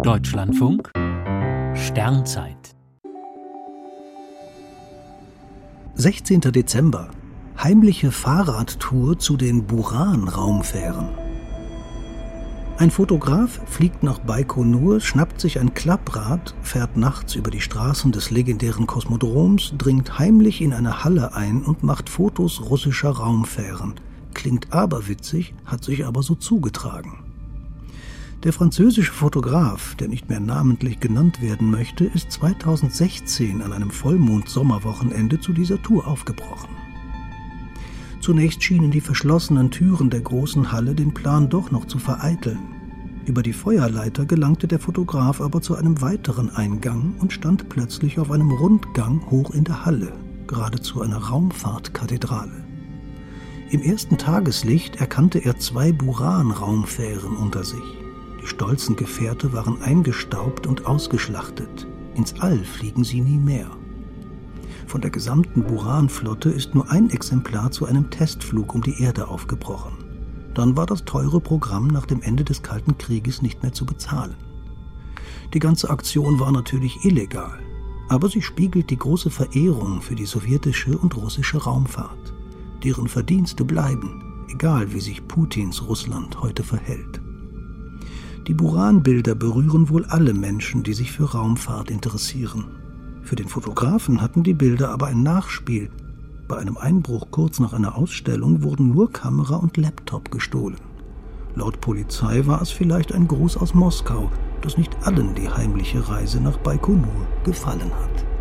Deutschlandfunk Sternzeit 16. Dezember. Heimliche Fahrradtour zu den Buran-Raumfähren. Ein Fotograf fliegt nach Baikonur, schnappt sich ein Klapprad, fährt nachts über die Straßen des legendären Kosmodroms, dringt heimlich in eine Halle ein und macht Fotos russischer Raumfähren. Klingt aberwitzig, hat sich aber so zugetragen. Der französische Fotograf, der nicht mehr namentlich genannt werden möchte, ist 2016 an einem Vollmond-Sommerwochenende zu dieser Tour aufgebrochen. Zunächst schienen die verschlossenen Türen der großen Halle den Plan doch noch zu vereiteln. Über die Feuerleiter gelangte der Fotograf aber zu einem weiteren Eingang und stand plötzlich auf einem Rundgang hoch in der Halle, geradezu einer Raumfahrtkathedrale. Im ersten Tageslicht erkannte er zwei Buran-Raumfähren unter sich. Die stolzen Gefährte waren eingestaubt und ausgeschlachtet. Ins All fliegen sie nie mehr. Von der gesamten Buran-Flotte ist nur ein Exemplar zu einem Testflug um die Erde aufgebrochen. Dann war das teure Programm nach dem Ende des Kalten Krieges nicht mehr zu bezahlen. Die ganze Aktion war natürlich illegal, aber sie spiegelt die große Verehrung für die sowjetische und russische Raumfahrt. Deren Verdienste bleiben, egal wie sich Putins Russland heute verhält. Die Buran-Bilder berühren wohl alle Menschen, die sich für Raumfahrt interessieren. Für den Fotografen hatten die Bilder aber ein Nachspiel. Bei einem Einbruch kurz nach einer Ausstellung wurden nur Kamera und Laptop gestohlen. Laut Polizei war es vielleicht ein Gruß aus Moskau, das nicht allen die heimliche Reise nach Baikonur gefallen hat.